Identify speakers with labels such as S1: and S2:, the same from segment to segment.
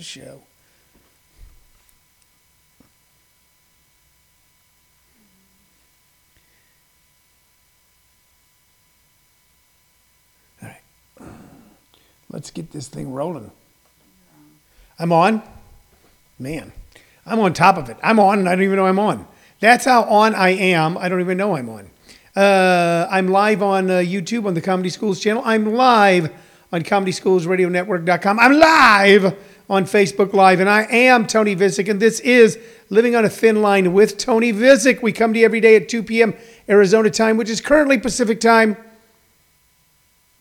S1: the show. All right. Let's get this thing rolling. I'm on. Man, I'm on top of it. I'm on and I don't even know I'm on. That's how on I am. I don't even know I'm on. Uh, I'm live on uh, YouTube on the Comedy Schools channel. I'm live on ComedySchoolsRadioNetwork.com. I'm live on Facebook Live, and I am Tony Visick, and this is Living on a Thin Line with Tony Visick. We come to you every day at 2 p.m. Arizona time, which is currently Pacific time.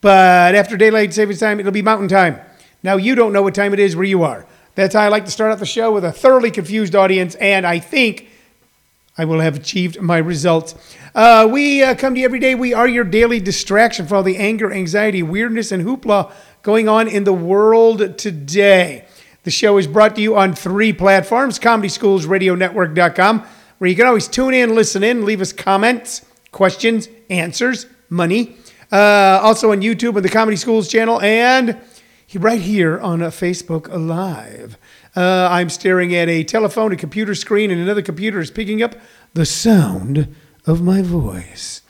S1: But after daylight savings time, it'll be mountain time. Now, you don't know what time it is where you are. That's how I like to start out the show with a thoroughly confused audience, and I think I will have achieved my results. Uh, we uh, come to you every day. We are your daily distraction for all the anger, anxiety, weirdness, and hoopla going on in the world today. The show is brought to you on three platforms ComedySchoolsRadioNetwork.com, where you can always tune in, listen in, leave us comments, questions, answers, money. Uh, also on YouTube and the Comedy Schools channel, and right here on Facebook Live. Uh, I'm staring at a telephone, a computer screen, and another computer is picking up the sound of my voice.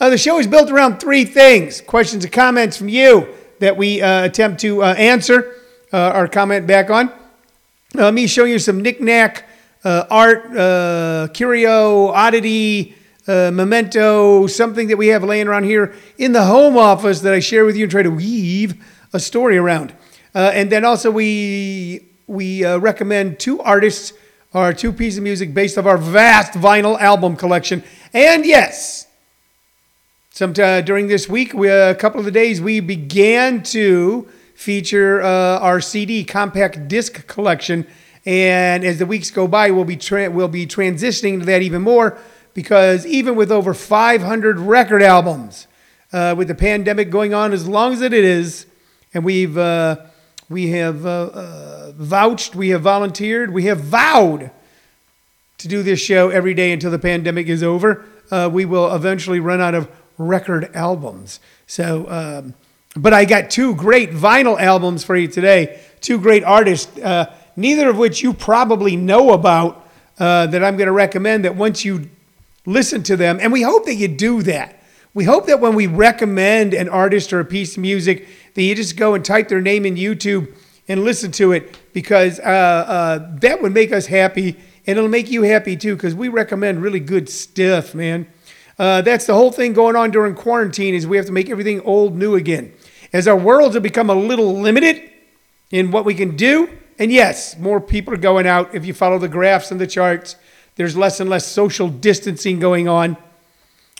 S1: Uh, the show is built around three things questions and comments from you that we uh, attempt to uh, answer uh, or comment back on. Uh, me showing you some knickknack, uh, art, uh, curio, oddity, uh, memento, something that we have laying around here in the home office that I share with you and try to weave a story around. Uh, and then also we we recommend two artists or two pieces of music based off our vast vinyl album collection. And yes, sometime during this week, we, a couple of the days, we began to feature uh, our CD compact disc collection. And as the weeks go by, we'll be tra- we'll be transitioning to that even more because even with over 500 record albums, uh, with the pandemic going on as long as it is, and we've uh, we have uh, uh, vouched, we have volunteered, we have vowed to do this show every day until the pandemic is over. Uh, we will eventually run out of record albums. So, um, but I got two great vinyl albums for you today. Two great artists, uh, neither of which you probably know about, uh, that I'm going to recommend. That once you listen to them, and we hope that you do that. We hope that when we recommend an artist or a piece of music, that you just go and type their name in YouTube and listen to it because uh, uh, that would make us happy and it'll make you happy too because we recommend really good stuff, man. Uh, that's the whole thing going on during quarantine is we have to make everything old new again. As our worlds have become a little limited in what we can do, and yes, more people are going out. If you follow the graphs and the charts, there's less and less social distancing going on.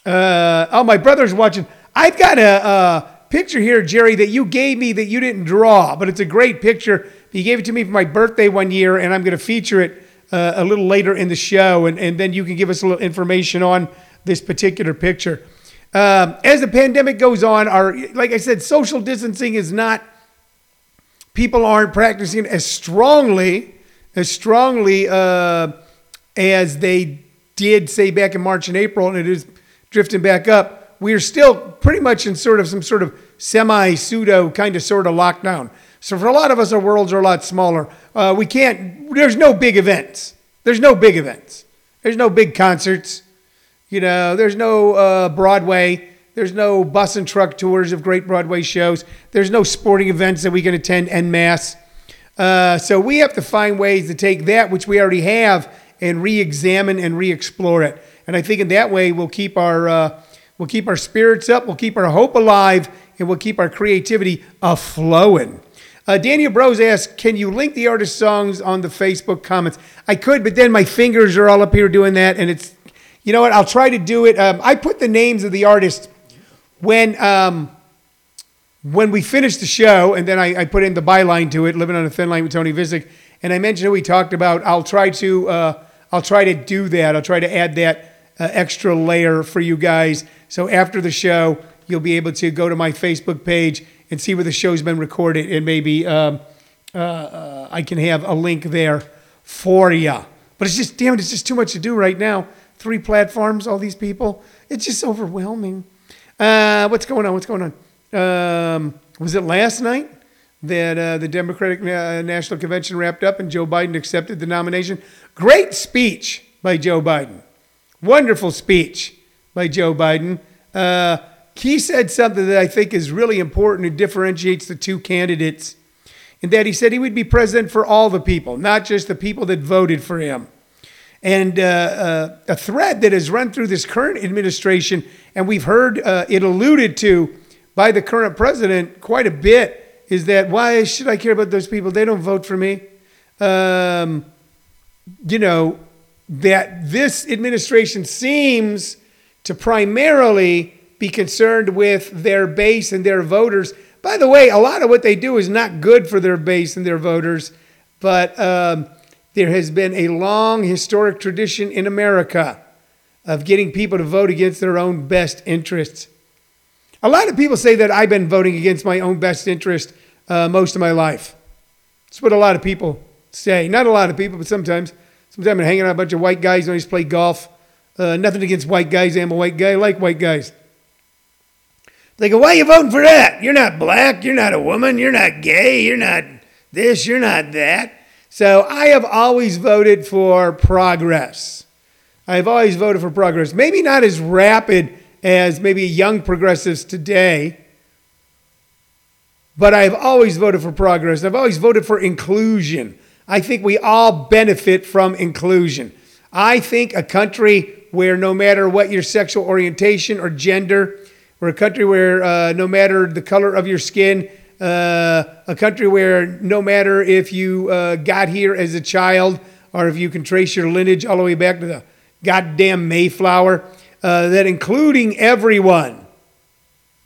S1: Uh, oh, my brother's watching. I've got a, a picture here, Jerry, that you gave me that you didn't draw, but it's a great picture. You gave it to me for my birthday one year, and I'm going to feature it uh, a little later in the show, and, and then you can give us a little information on this particular picture. Um, as the pandemic goes on, our like I said, social distancing is not. People aren't practicing as strongly, as strongly uh, as they did, say back in March and April, and it is drifting back up we're still pretty much in sort of some sort of semi pseudo kind of sort of lockdown. So for a lot of us, our worlds are a lot smaller. Uh, we can't. There's no big events. There's no big events. There's no big concerts. You know, there's no uh, Broadway. There's no bus and truck tours of great Broadway shows. There's no sporting events that we can attend en masse. Uh, so we have to find ways to take that which we already have and re-examine and re-explore it. And I think in that way we'll keep our uh, We'll keep our spirits up. We'll keep our hope alive. And we'll keep our creativity a flowing. Uh, Daniel Bros asked, can you link the artist songs on the Facebook comments? I could, but then my fingers are all up here doing that. And it's, you know what? I'll try to do it. Um, I put the names of the artists when. Um, when we finished the show, and then I, I, put in the byline to it, "Living on a Thin Line" with Tony Visick, and I mentioned who we talked about. I'll try to uh, I'll try to do that. I'll try to add that uh, extra layer for you guys so after the show, you'll be able to go to my Facebook page and see where the show's been recorded, and maybe um, uh, uh, I can have a link there for you. But it's just, damn it, it's just too much to do right now. Three platforms, all these people. It's just overwhelming. Uh, what's going on? What's going on? Um, was it last night? that uh, the Democratic uh, National Convention wrapped up and Joe Biden accepted the nomination. Great speech by Joe Biden. Wonderful speech by Joe Biden. Uh, he said something that I think is really important and differentiates the two candidates, in that he said he would be president for all the people, not just the people that voted for him. And uh, uh, a thread that has run through this current administration, and we've heard uh, it alluded to by the current president quite a bit, is that why should I care about those people? They don't vote for me. Um, you know, that this administration seems to primarily be concerned with their base and their voters. By the way, a lot of what they do is not good for their base and their voters, but um, there has been a long historic tradition in America of getting people to vote against their own best interests. A lot of people say that I've been voting against my own best interest uh, most of my life. That's what a lot of people say. Not a lot of people, but sometimes. Sometimes I'm hanging out with a bunch of white guys when I to play golf. Uh, nothing against white guys. I'm a white guy. I like white guys. They go, why are you voting for that? You're not black. You're not a woman. You're not gay. You're not this. You're not that. So I have always voted for progress. I've always voted for progress. Maybe not as rapid as maybe young progressives today, but I've always voted for progress. I've always voted for inclusion. I think we all benefit from inclusion. I think a country where no matter what your sexual orientation or gender, we're a country where uh, no matter the color of your skin, uh, a country where no matter if you uh, got here as a child or if you can trace your lineage all the way back to the goddamn Mayflower, uh, that including everyone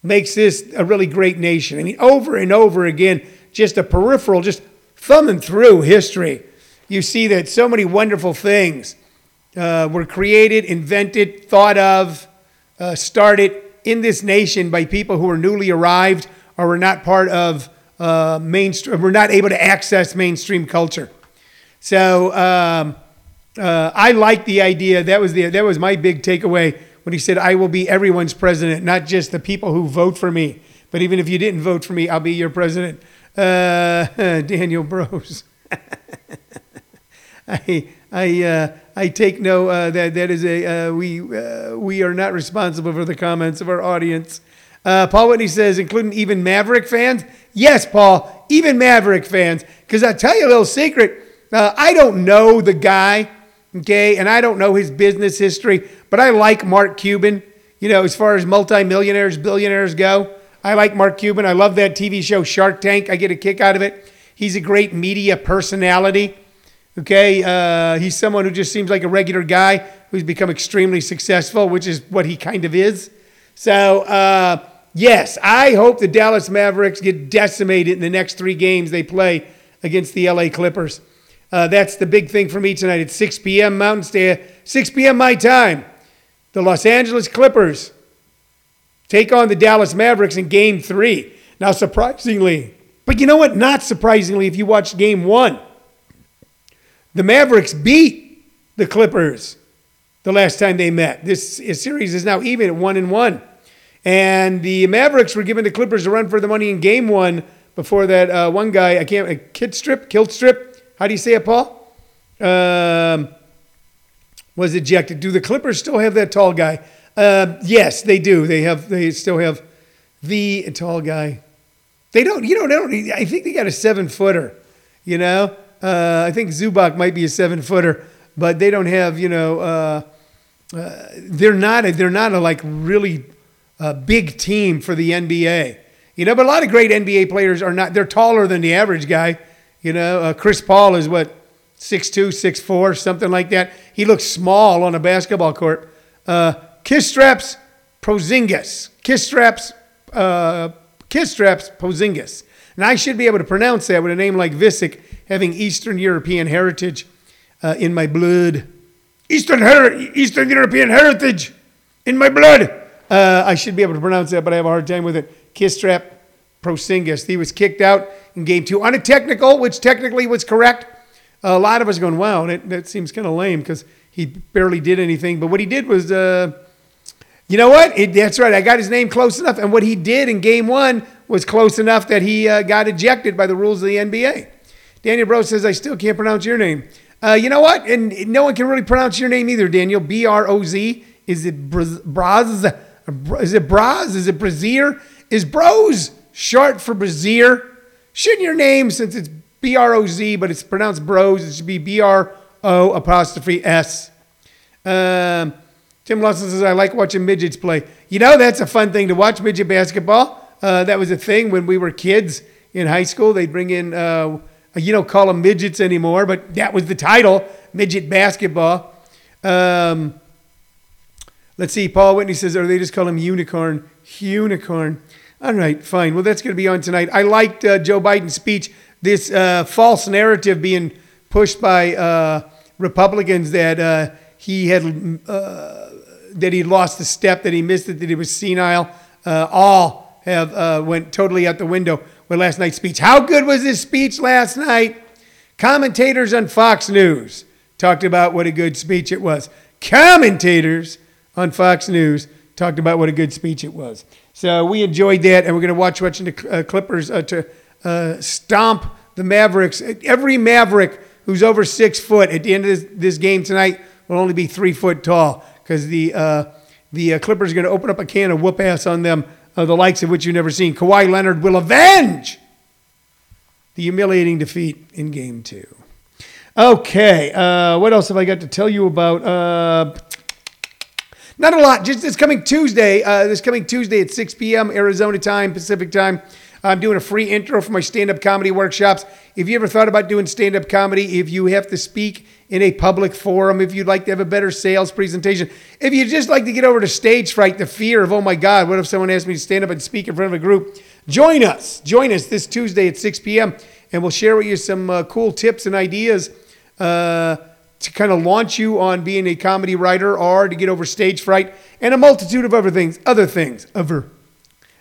S1: makes this a really great nation. I mean, over and over again, just a peripheral, just thumbing through history, you see that so many wonderful things uh, were created, invented, thought of, uh, started in this nation by people who are newly arrived or were not part of uh, mainstream, were not able to access mainstream culture. So um, uh, I like the idea. That was the that was my big takeaway when he said, "I will be everyone's president, not just the people who vote for me, but even if you didn't vote for me, I'll be your president." Uh, Daniel Bros. I I uh, I take no uh, that that is a uh, we uh, we are not responsible for the comments of our audience. Uh, Paul Whitney says, including even Maverick fans. Yes, Paul, even Maverick fans. Because I tell you a little secret. Uh, I don't know the guy, okay, and I don't know his business history, but I like Mark Cuban. You know, as far as multimillionaires, billionaires go, I like Mark Cuban. I love that TV show Shark Tank. I get a kick out of it. He's a great media personality. Okay, uh, he's someone who just seems like a regular guy who's become extremely successful, which is what he kind of is. So, uh, yes, I hope the Dallas Mavericks get decimated in the next three games they play against the LA Clippers. Uh, that's the big thing for me tonight at 6 p.m. Mountain Standard, 6 p.m. my time. The Los Angeles Clippers take on the Dallas Mavericks in game three. Now, surprisingly, but you know what? Not surprisingly, if you watch game one, the Mavericks beat the Clippers the last time they met. This series is now even at one and one. And the Mavericks were giving the Clippers a run for the money in game one before that uh, one guy, I can't, a kid strip, kilt strip, how do you say it, Paul? Um, was ejected. Do the Clippers still have that tall guy? Uh, yes, they do. They have. They still have the tall guy. They don't. You know. They don't. I think they got a seven footer. You know. Uh, I think Zubac might be a seven footer, but they don't have, you know, uh, uh, they're not a, they're not a like really uh, big team for the NBA. You know, but a lot of great NBA players are not. They're taller than the average guy. You know, uh, Chris Paul is what six two, six four, something like that. He looks small on a basketball court. Uh, Kristaps, Porzingis, Kristaps, uh, Kristaps, Porzingis. And I should be able to pronounce that with a name like Visick having Eastern European heritage uh, in my blood. Eastern, Her- Eastern European heritage in my blood. Uh, I should be able to pronounce that, but I have a hard time with it. Kristaps Porzingis. He was kicked out in game two on a technical, which technically was correct. a lot of us going, wow, that, that seems kind of lame because he barely did anything. But what he did was, uh, you know what? It, that's right. I got his name close enough. And what he did in game one was close enough that he uh, got ejected by the rules of the NBA. Daniel Bro says, I still can't pronounce your name. Uh, you know what? And no one can really pronounce your name either, Daniel. B R O Z. Is it Braz? Is it Braz? Is it Brazier? Is Bros short for Brazier? Shouldn't your name, since it's B R O Z, but it's pronounced Bros, it should be B R O apostrophe S. Um, Tim Lawson says, I like watching midgets play. You know, that's a fun thing to watch midget basketball. Uh, that was a thing when we were kids in high school. They'd bring in, uh, you don't call them midgets anymore, but that was the title midget basketball. Um, let's see. Paul Whitney says, or they just call him unicorn. Unicorn. All right, fine. Well, that's going to be on tonight. I liked uh, Joe Biden's speech. This uh, false narrative being pushed by uh, Republicans that uh, he had uh, that he lost the step, that he missed it, that he was senile. Uh, all have went totally out the window with last night's speech. How good was his speech last night? Commentators on Fox News talked about what a good speech it was. Commentators on Fox News talked about what a good speech it was. So we enjoyed that, and we're going to watch watching the uh, Clippers uh, to uh, stomp the Mavericks. Every Maverick who's over six foot at the end of this, this game tonight will only be three foot tall because the uh, the uh, Clippers are going to open up a can of whoop ass on them, uh, the likes of which you've never seen. Kawhi Leonard will avenge the humiliating defeat in Game Two. Okay, what else have I got to tell you about? Not a lot. Just this coming Tuesday, uh, this coming Tuesday at 6 p.m. Arizona time, Pacific time. I'm doing a free intro for my stand-up comedy workshops. If you ever thought about doing stand-up comedy, if you have to speak in a public forum, if you'd like to have a better sales presentation, if you just like to get over to stage fright, the fear of, oh my God, what if someone asked me to stand up and speak in front of a group? Join us. Join us this Tuesday at 6 p.m. and we'll share with you some uh, cool tips and ideas uh, to kind of launch you on being a comedy writer or to get over stage fright and a multitude of other things. Other things. Other.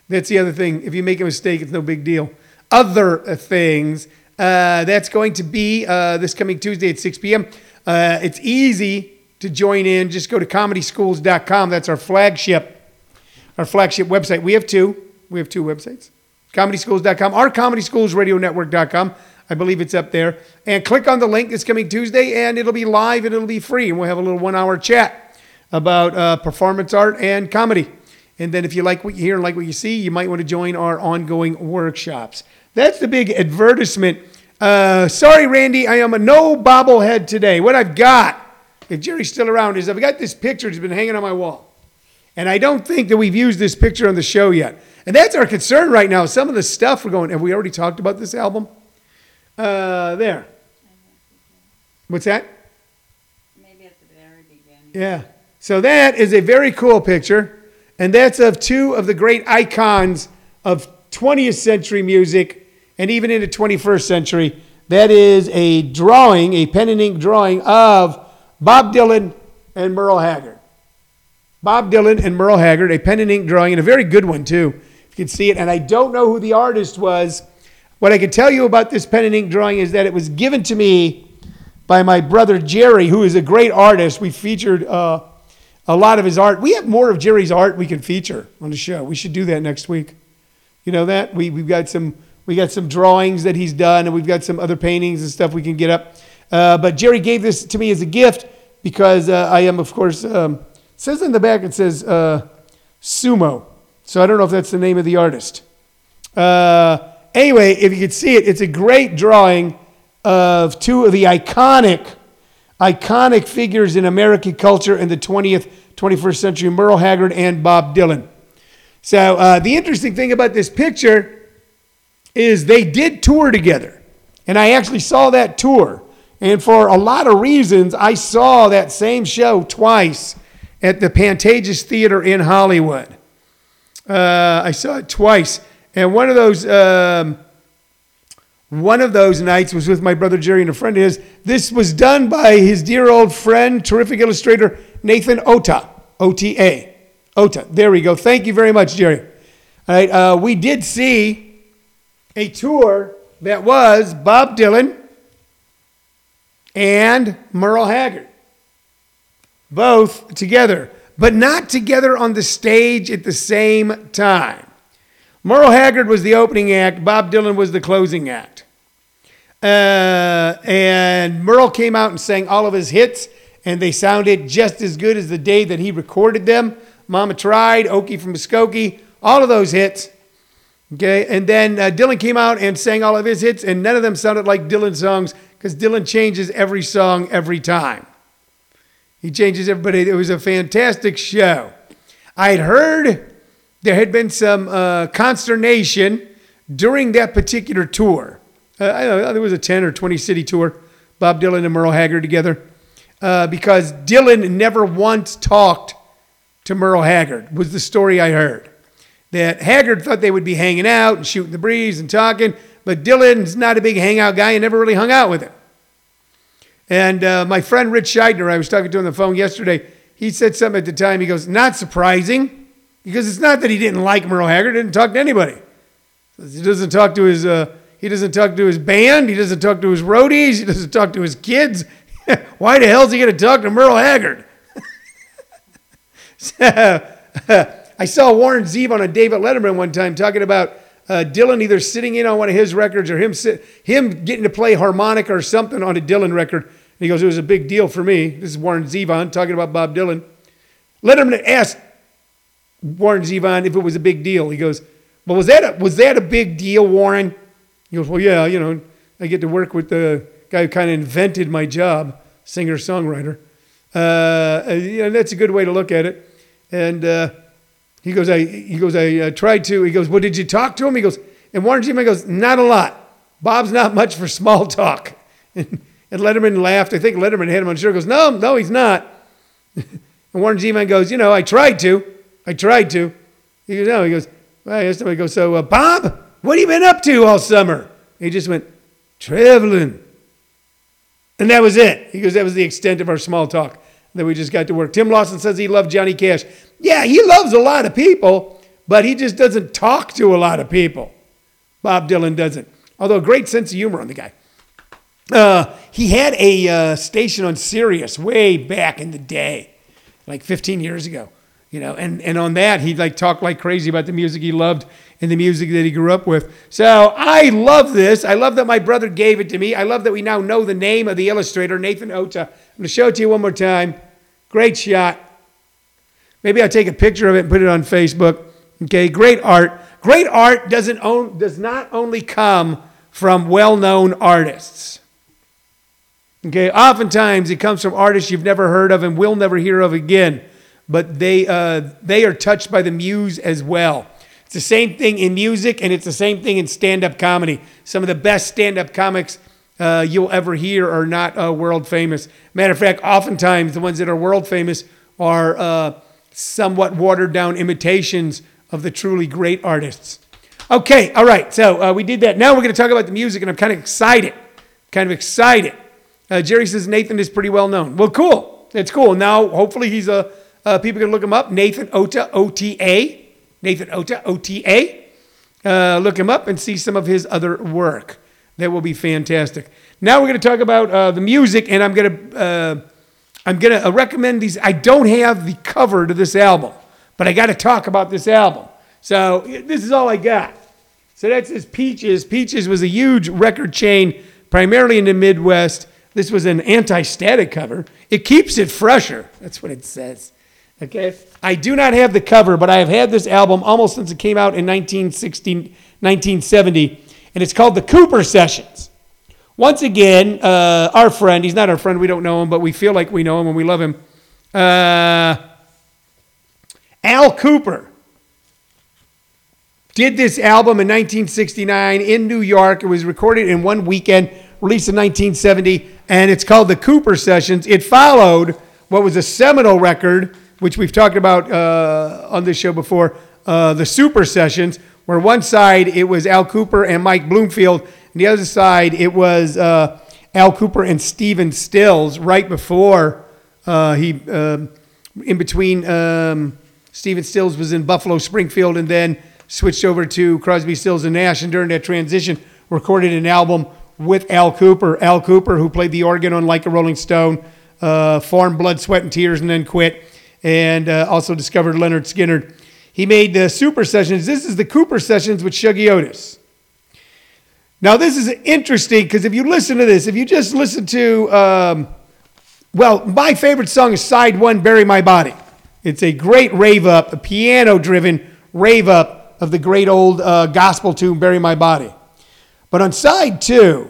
S1: That's the other thing. If you make a mistake, it's no big deal. Other things. Uh, that's going to be uh, this coming Tuesday at 6 p.m. Uh, it's easy to join in. Just go to comedyschools.com. That's our flagship, our flagship website. We have two. We have two websites. Comedyschools.com ComedySchoolsRadioNetwork.com. I believe it's up there. And click on the link that's coming Tuesday, and it'll be live and it'll be free. And we'll have a little one hour chat about uh, performance art and comedy. And then if you like what you hear and like what you see, you might want to join our ongoing workshops. That's the big advertisement. Uh, sorry, Randy, I am a no bobblehead today. What I've got, if Jerry's still around, is I've got this picture that's been hanging on my wall. And I don't think that we've used this picture on the show yet. And that's our concern right now. Some of the stuff we're going, have we already talked about this album? Uh, there. What's that?
S2: Maybe at the very beginning.
S1: Yeah. So that is a very cool picture, and that's of two of the great icons of 20th century music and even into 21st century. That is a drawing, a pen and ink drawing of Bob Dylan and Merle Haggard. Bob Dylan and Merle Haggard, a pen and ink drawing, and a very good one too. If you can see it, and I don't know who the artist was. What I can tell you about this pen and ink drawing is that it was given to me by my brother Jerry, who is a great artist. We featured uh, a lot of his art. We have more of Jerry's art we can feature on the show. We should do that next week. You know that we we've got some we got some drawings that he's done, and we've got some other paintings and stuff we can get up. Uh, but Jerry gave this to me as a gift because uh, I am, of course, um, says in the back it says uh, sumo. So I don't know if that's the name of the artist. Uh, Anyway, if you could see it, it's a great drawing of two of the iconic, iconic figures in American culture in the 20th, 21st century, Merle Haggard and Bob Dylan. So uh, the interesting thing about this picture is they did tour together. And I actually saw that tour. And for a lot of reasons, I saw that same show twice at the Pantages Theater in Hollywood. Uh, I saw it twice. And one of those, um, one of those nights was with my brother Jerry and a friend of his. This was done by his dear old friend, terrific illustrator Nathan Ota, O T A, Ota. There we go. Thank you very much, Jerry. All right, uh, we did see a tour that was Bob Dylan and Merle Haggard, both together, but not together on the stage at the same time. Merle Haggard was the opening act. Bob Dylan was the closing act. Uh, and Merle came out and sang all of his hits, and they sounded just as good as the day that he recorded them. Mama Tried, Okie from Muskogee, all of those hits. Okay, and then uh, Dylan came out and sang all of his hits, and none of them sounded like Dylan songs because Dylan changes every song every time. He changes everybody. It was a fantastic show. I had heard there had been some uh, consternation during that particular tour. Uh, I know, there was a 10 or 20 city tour, Bob Dylan and Merle Haggard together, uh, because Dylan never once talked to Merle Haggard, was the story I heard. That Haggard thought they would be hanging out and shooting the breeze and talking, but Dylan's not a big hangout guy and never really hung out with him. And uh, my friend Rich Scheidner, I was talking to on the phone yesterday, he said something at the time. He goes, Not surprising, because it's not that he didn't like Merle Haggard, didn't talk to anybody. He doesn't talk to his. Uh, he doesn't talk to his band. He doesn't talk to his roadies. He doesn't talk to his kids. Why the hell is he to talk to Merle Haggard? I saw Warren Zevon on a David Letterman one time talking about uh, Dylan either sitting in on one of his records or him sit, him getting to play harmonica or something on a Dylan record. And he goes, it was a big deal for me. This is Warren Zevon talking about Bob Dylan. Letterman asked Warren Zevon if it was a big deal. He goes, well, was that a, was that a big deal, Warren? He goes, well, yeah, you know, I get to work with the guy who kind of invented my job, singer songwriter. Uh, you know, that's a good way to look at it. And uh, he goes, I he goes, I uh, tried to. He goes, well, did you talk to him? He goes, and Warren Zevon goes, not a lot. Bob's not much for small talk. And, and Letterman laughed. I think Letterman had him on the show. Goes, no, no, he's not. and Warren Zevon goes, you know, I tried to. I tried to. He goes, no. He goes, well, I go, so uh, Bob, what have you been up to all summer? He just went, traveling. And that was it. He goes, that was the extent of our small talk that we just got to work. Tim Lawson says he loved Johnny Cash. Yeah, he loves a lot of people, but he just doesn't talk to a lot of people. Bob Dylan doesn't. Although, great sense of humor on the guy. Uh, he had a uh, station on Sirius way back in the day, like 15 years ago, you know, and, and on that, he'd like talk like crazy about the music he loved and the music that he grew up with. So I love this. I love that my brother gave it to me. I love that we now know the name of the illustrator, Nathan Ota. I'm going to show it to you one more time. Great shot. Maybe I'll take a picture of it and put it on Facebook. Okay, great art. Great art doesn't own, does not only come from well-known artists. Okay, oftentimes it comes from artists you've never heard of and will never hear of again, but they uh, they are touched by the muse as well. It's the same thing in music, and it's the same thing in stand-up comedy. Some of the best stand-up comics uh, you'll ever hear are not uh, world famous. Matter of fact, oftentimes the ones that are world famous are uh, somewhat watered down imitations of the truly great artists. Okay, all right, so uh, we did that. Now we're going to talk about the music, and I'm kind of excited. Kind of excited. Uh, Jerry says Nathan is pretty well known. Well, cool. It's cool. Now, hopefully, he's a, uh, people can look him up. Nathan Ota, O T A. Nathan Ota, O T A. Uh, look him up and see some of his other work. That will be fantastic. Now we're going to talk about uh, the music, and I'm going to uh, I'm going to recommend these. I don't have the cover to this album, but I got to talk about this album. So this is all I got. So that's his Peaches. Peaches was a huge record chain, primarily in the Midwest. This was an anti-static cover. It keeps it fresher. That's what it says. Okay. I do not have the cover, but I have had this album almost since it came out in 1960, 1970, and it's called the Kooper Sessions. Once again, uh, our friend, he's not our friend, we don't know him, but we feel like we know him and we love him. Uh, Al Kooper did this album in 1969 in New York. It was recorded in one weekend, released in 1970, and it's called the Kooper Sessions. It followed what was a seminal record, which we've talked about uh, on this show before, uh, the Super Sessions, where one side it was Al Kooper and Mike Bloomfield, and the other side it was uh, Al Kooper and Stephen Stills right before uh, he, um, in between, um, Stephen Stills was in Buffalo Springfield and then switched over to Crosby, Stills, and Nash, and during that transition, recorded an album with Al Kooper. Al Kooper, who played the organ on Like a Rolling Stone, uh, formed Blood, Sweat, and Tears, and then quit, and uh, also discovered Lynyrd Skynyrd. He made the Super Sessions. This is the Kooper Sessions with Shuggie Otis. Now, this is interesting because if you listen to this, if you just listen to, um, well, my favorite song is Side One, Bury My Body. It's a great rave up, a piano driven rave up of the great old uh, gospel tune, Bury My Body. But on side two,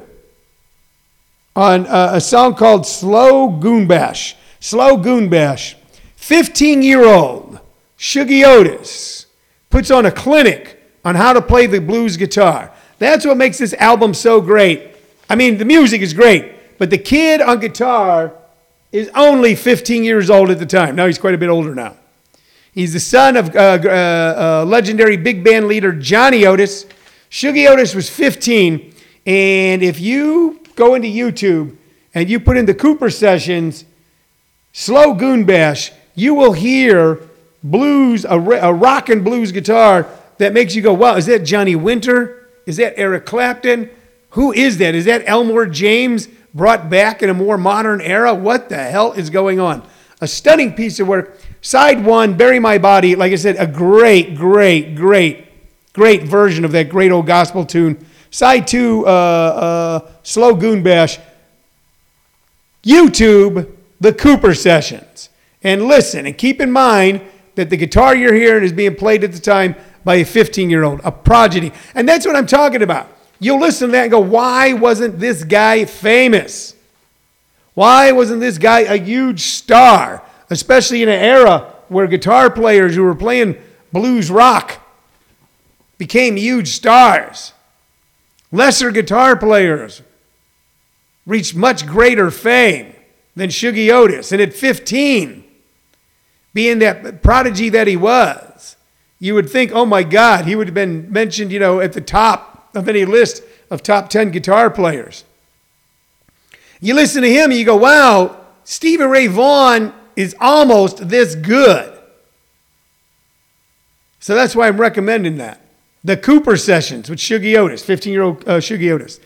S1: on uh, a song called Slow Goon Bash, Slow Goon Bash, 15 year old Shuggie Otis puts on a clinic on how to play the blues guitar. That's what makes this album so great. I mean, the music is great, but the kid on guitar is only 15 years old at the time. Now he's quite a bit older now. He's the son of uh, uh, uh, legendary big band leader Johnny Otis. Shuggie Otis was 15, and if you go into YouTube and you put in the Kooper Sessions Slow Goon Bash, you will hear blues, a, a rock and blues guitar that makes you go, wow, is that Johnny Winter? Is that Eric Clapton? Who is that? Is that Elmore James brought back in a more modern era? What the hell is going on? A stunning piece of work. Side one, Bury My Body, like I said, a great, great, great, great version of that great old gospel tune. Side two, uh, uh, Slow Goon Bash. YouTube, the Kooper Sessions. And listen, and keep in mind that the guitar you're hearing is being played at the time by a 15 year old, a prodigy. And that's what I'm talking about. You'll listen to that and go, why wasn't this guy famous? Why wasn't this guy a huge star? especially in an era where guitar players who were playing blues rock became huge stars. Lesser guitar players reached much greater fame than Shuggie Otis. And at 15, being that prodigy that he was, you would think, oh my God, he would have been mentioned, you know, at the top of any list of top 10 guitar players. You listen to him and you go, wow, Stevie Ray Vaughan is almost this good. So that's why I'm recommending that. The Kooper Sessions with Shuggie Otis, 15 year old uh, Shuggie Otis.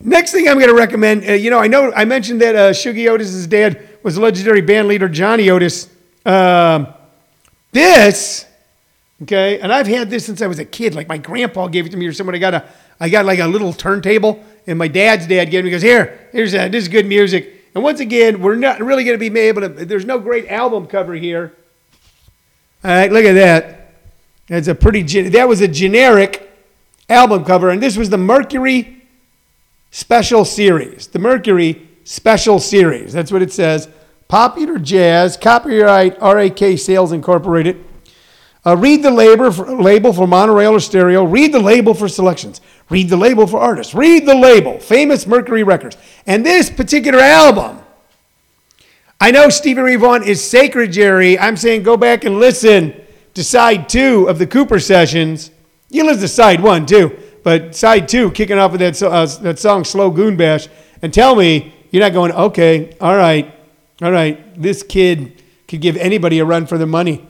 S1: Next thing I'm going to recommend, uh, you know, I know I mentioned that uh, Shuggie Otis's dad was legendary band leader Johnny Otis. Um, this, okay, and I've had this since I was a kid. Like my grandpa gave it to me or someone. I got a, I got like a little turntable, and my dad's dad gave me. Goes, "Here, here's that. This is good music." And once again, we're not really going to be able to, there's no great album cover here. All right, look at that. That's a pretty, that was a generic album cover. And this was the Mercury Special Series. The Mercury Special Series. That's what it says. Popular Jazz, copyright RAK Sales Incorporated. Uh, read the label for, label for monaural or stereo. Read the label for selections. Read the label for artists. Read the label. Famous Mercury Records. And this particular album, I know Stevie Ray Vaughan is sacred, Jerry. I'm saying go back and listen to side two of the Kooper sessions. You listen to side one too, but side two, kicking off with that, uh, that song Slow Goon Bash, and tell me you're not going, okay, all right, all right, this kid could give anybody a run for their money.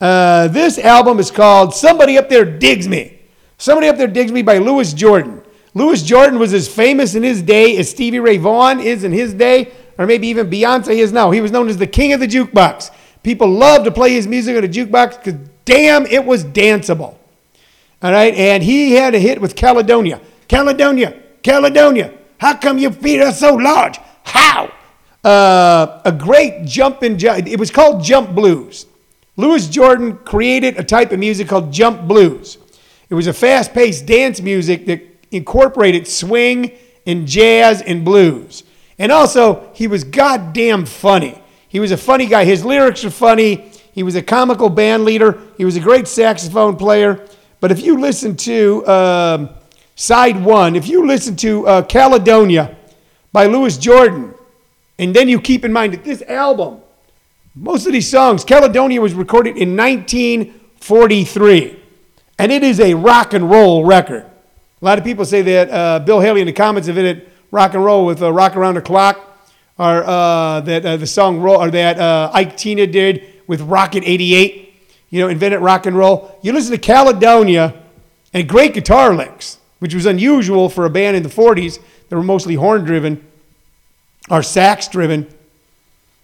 S1: Uh, this album is called Somebody Up There Digs Me. Somebody Up There Digs Me by Louis Jordan. Louis Jordan was as famous in his day as Stevie Ray Vaughan is in his day, or maybe even Beyonce is now. He was known as the king of the jukebox. People loved to play his music on a jukebox because, damn, it was danceable. All right, and he had a hit with Caledonia. Caledonia, Caledonia, how come your feet are so large? How? Uh, a great jump in, it was called Jump Blues. Louis Jordan created a type of music called jump blues. It was a fast paced dance music that incorporated swing and jazz and blues. And also, he was goddamn funny. He was a funny guy. His lyrics are funny. He was a comical band leader. He was a great saxophone player. But if you listen to um, side one, if you listen to uh, Caledonia by Louis Jordan, and then you keep in mind that this album most of these songs, Caledonia was recorded in 1943, and it is a rock and roll record. A lot of people say that uh, Bill Haley in the comments it rock and roll with uh, "Rock Around the Clock," or uh, that uh, the song roll, or that uh, Ike Tina did with Rocket '88. You know, invented rock and roll. You listen to Caledonia, and great guitar licks, which was unusual for a band in the '40s that were mostly horn driven or sax driven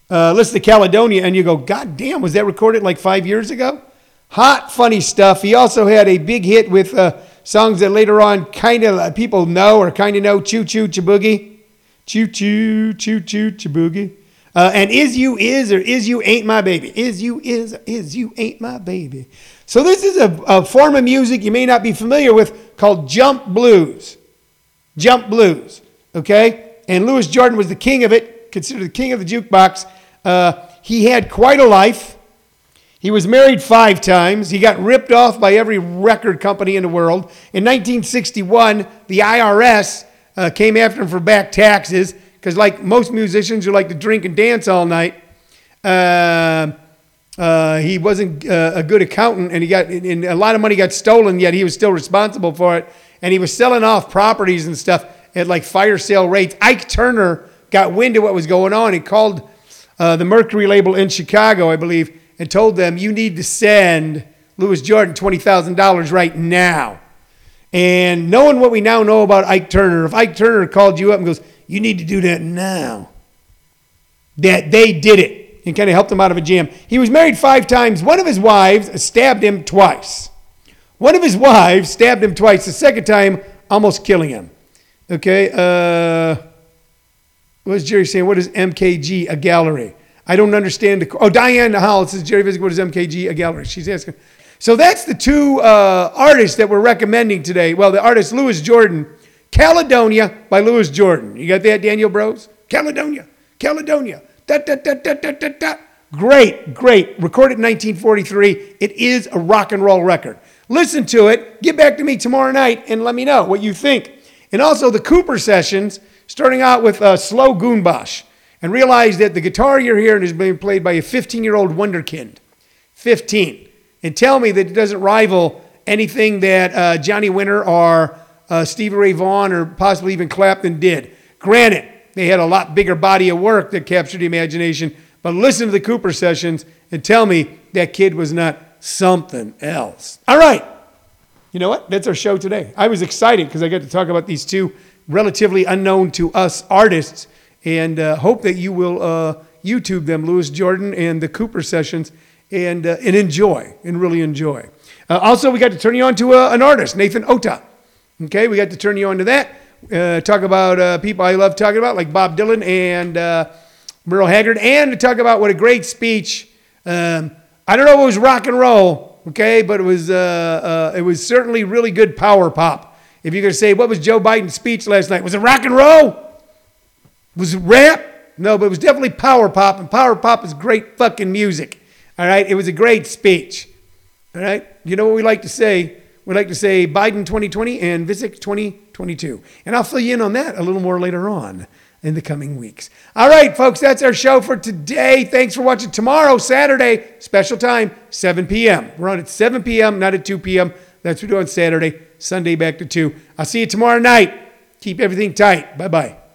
S1: uh, listen to Caledonia and you go, God damn, was that recorded like five years ago? Hot, funny stuff. He also had a big hit with uh, songs that later on kind of uh, people know or kind of know Choo Choo Ch'Boogie. Choo Choo, Choo Choo Ch'Boogie. Uh, and Is You Is or Is You Ain't My Baby. Is You Is Is You Ain't My Baby. So this is a, a form of music you may not be familiar with called jump blues. Jump blues, okay? And Louis Jordan was the king of it, considered the king of the jukebox. Uh, he had quite a life. He was married five times. He got ripped off by every record company in the world. In 1961, the IRS uh, came after him for back taxes because, like most musicians who like to drink and dance all night, uh, uh, he wasn't uh, a good accountant, and he got and a lot of money got stolen. Yet he was still responsible for it, and he was selling off properties and stuff at like fire sale rates. Ike Turner got wind of what was going on. He called uh, the Mercury label in Chicago, I believe, and told them, "You need to send Louis Jordan twenty thousand dollars right now." And knowing what we now know about Ike Turner, if Ike Turner called you up and goes, "You need to do that now," that they did it and kind of helped him out of a jam. He was married five times. One of his wives stabbed him twice. One of his wives stabbed him twice. The second time, almost killing him. Okay. Uh, what was Jerry saying? What is MKG, a gallery? I don't understand. The, oh, Diane Howell says, Jerry Visick, what is MKG, a gallery? She's asking. So that's the two uh, artists that we're recommending today. Well, the artist Louis Jordan, Caledonia by Louis Jordan. You got that, Daniel Bros? Caledonia, Caledonia. Da, da, da, da, da, da, da. Great, great. Recorded in 1943. It is a rock and roll record. Listen to it. Get back to me tomorrow night and let me know what you think. And also the Kooper sessions, starting out with uh, Slow Goonbosh. And realize that the guitar you're hearing is being played by a 15 year old Wonderkind. 15. And tell me that it doesn't rival anything that uh, Johnny Winter or uh, Stevie Ray Vaughan or possibly even Clapton did. Granted, they had a lot bigger body of work that captured the imagination. But listen to the Kooper sessions and tell me that kid was not something else. All right. You know what? That's our show today. I was excited because I got to talk about these two relatively unknown to us artists and uh, hope that you will uh, YouTube them, Louis Jordan and the Kooper sessions, and, uh, and enjoy, and really enjoy. Uh, also, we got to turn you on to uh, an artist, Nathan Ota. Okay, we got to turn you on to that uh, talk about people I love talking about, like Bob Dylan and Merle Haggard, and to talk about what a great speech. Um, I don't know if it was rock and roll, okay, but it was uh, uh, it was certainly really good power pop. If you're gonna say what was Joe Biden's speech last night, was it rock and roll? Was it rap? No, but it was definitely power pop, and power pop is great fucking music. All right, it was a great speech. All right, you know what we like to say? We like to say Biden 2020 and Visick 2022. And I'll fill you in on that a little more later on in the coming weeks. All right, folks, that's our show for today. Thanks for watching. Tomorrow, Saturday, special time, 7 p.m. We're on at 7 p.m., not at 2 p.m. That's what we do on Saturday, Sunday back to 2. I'll see you tomorrow night. Keep everything tight. Bye bye.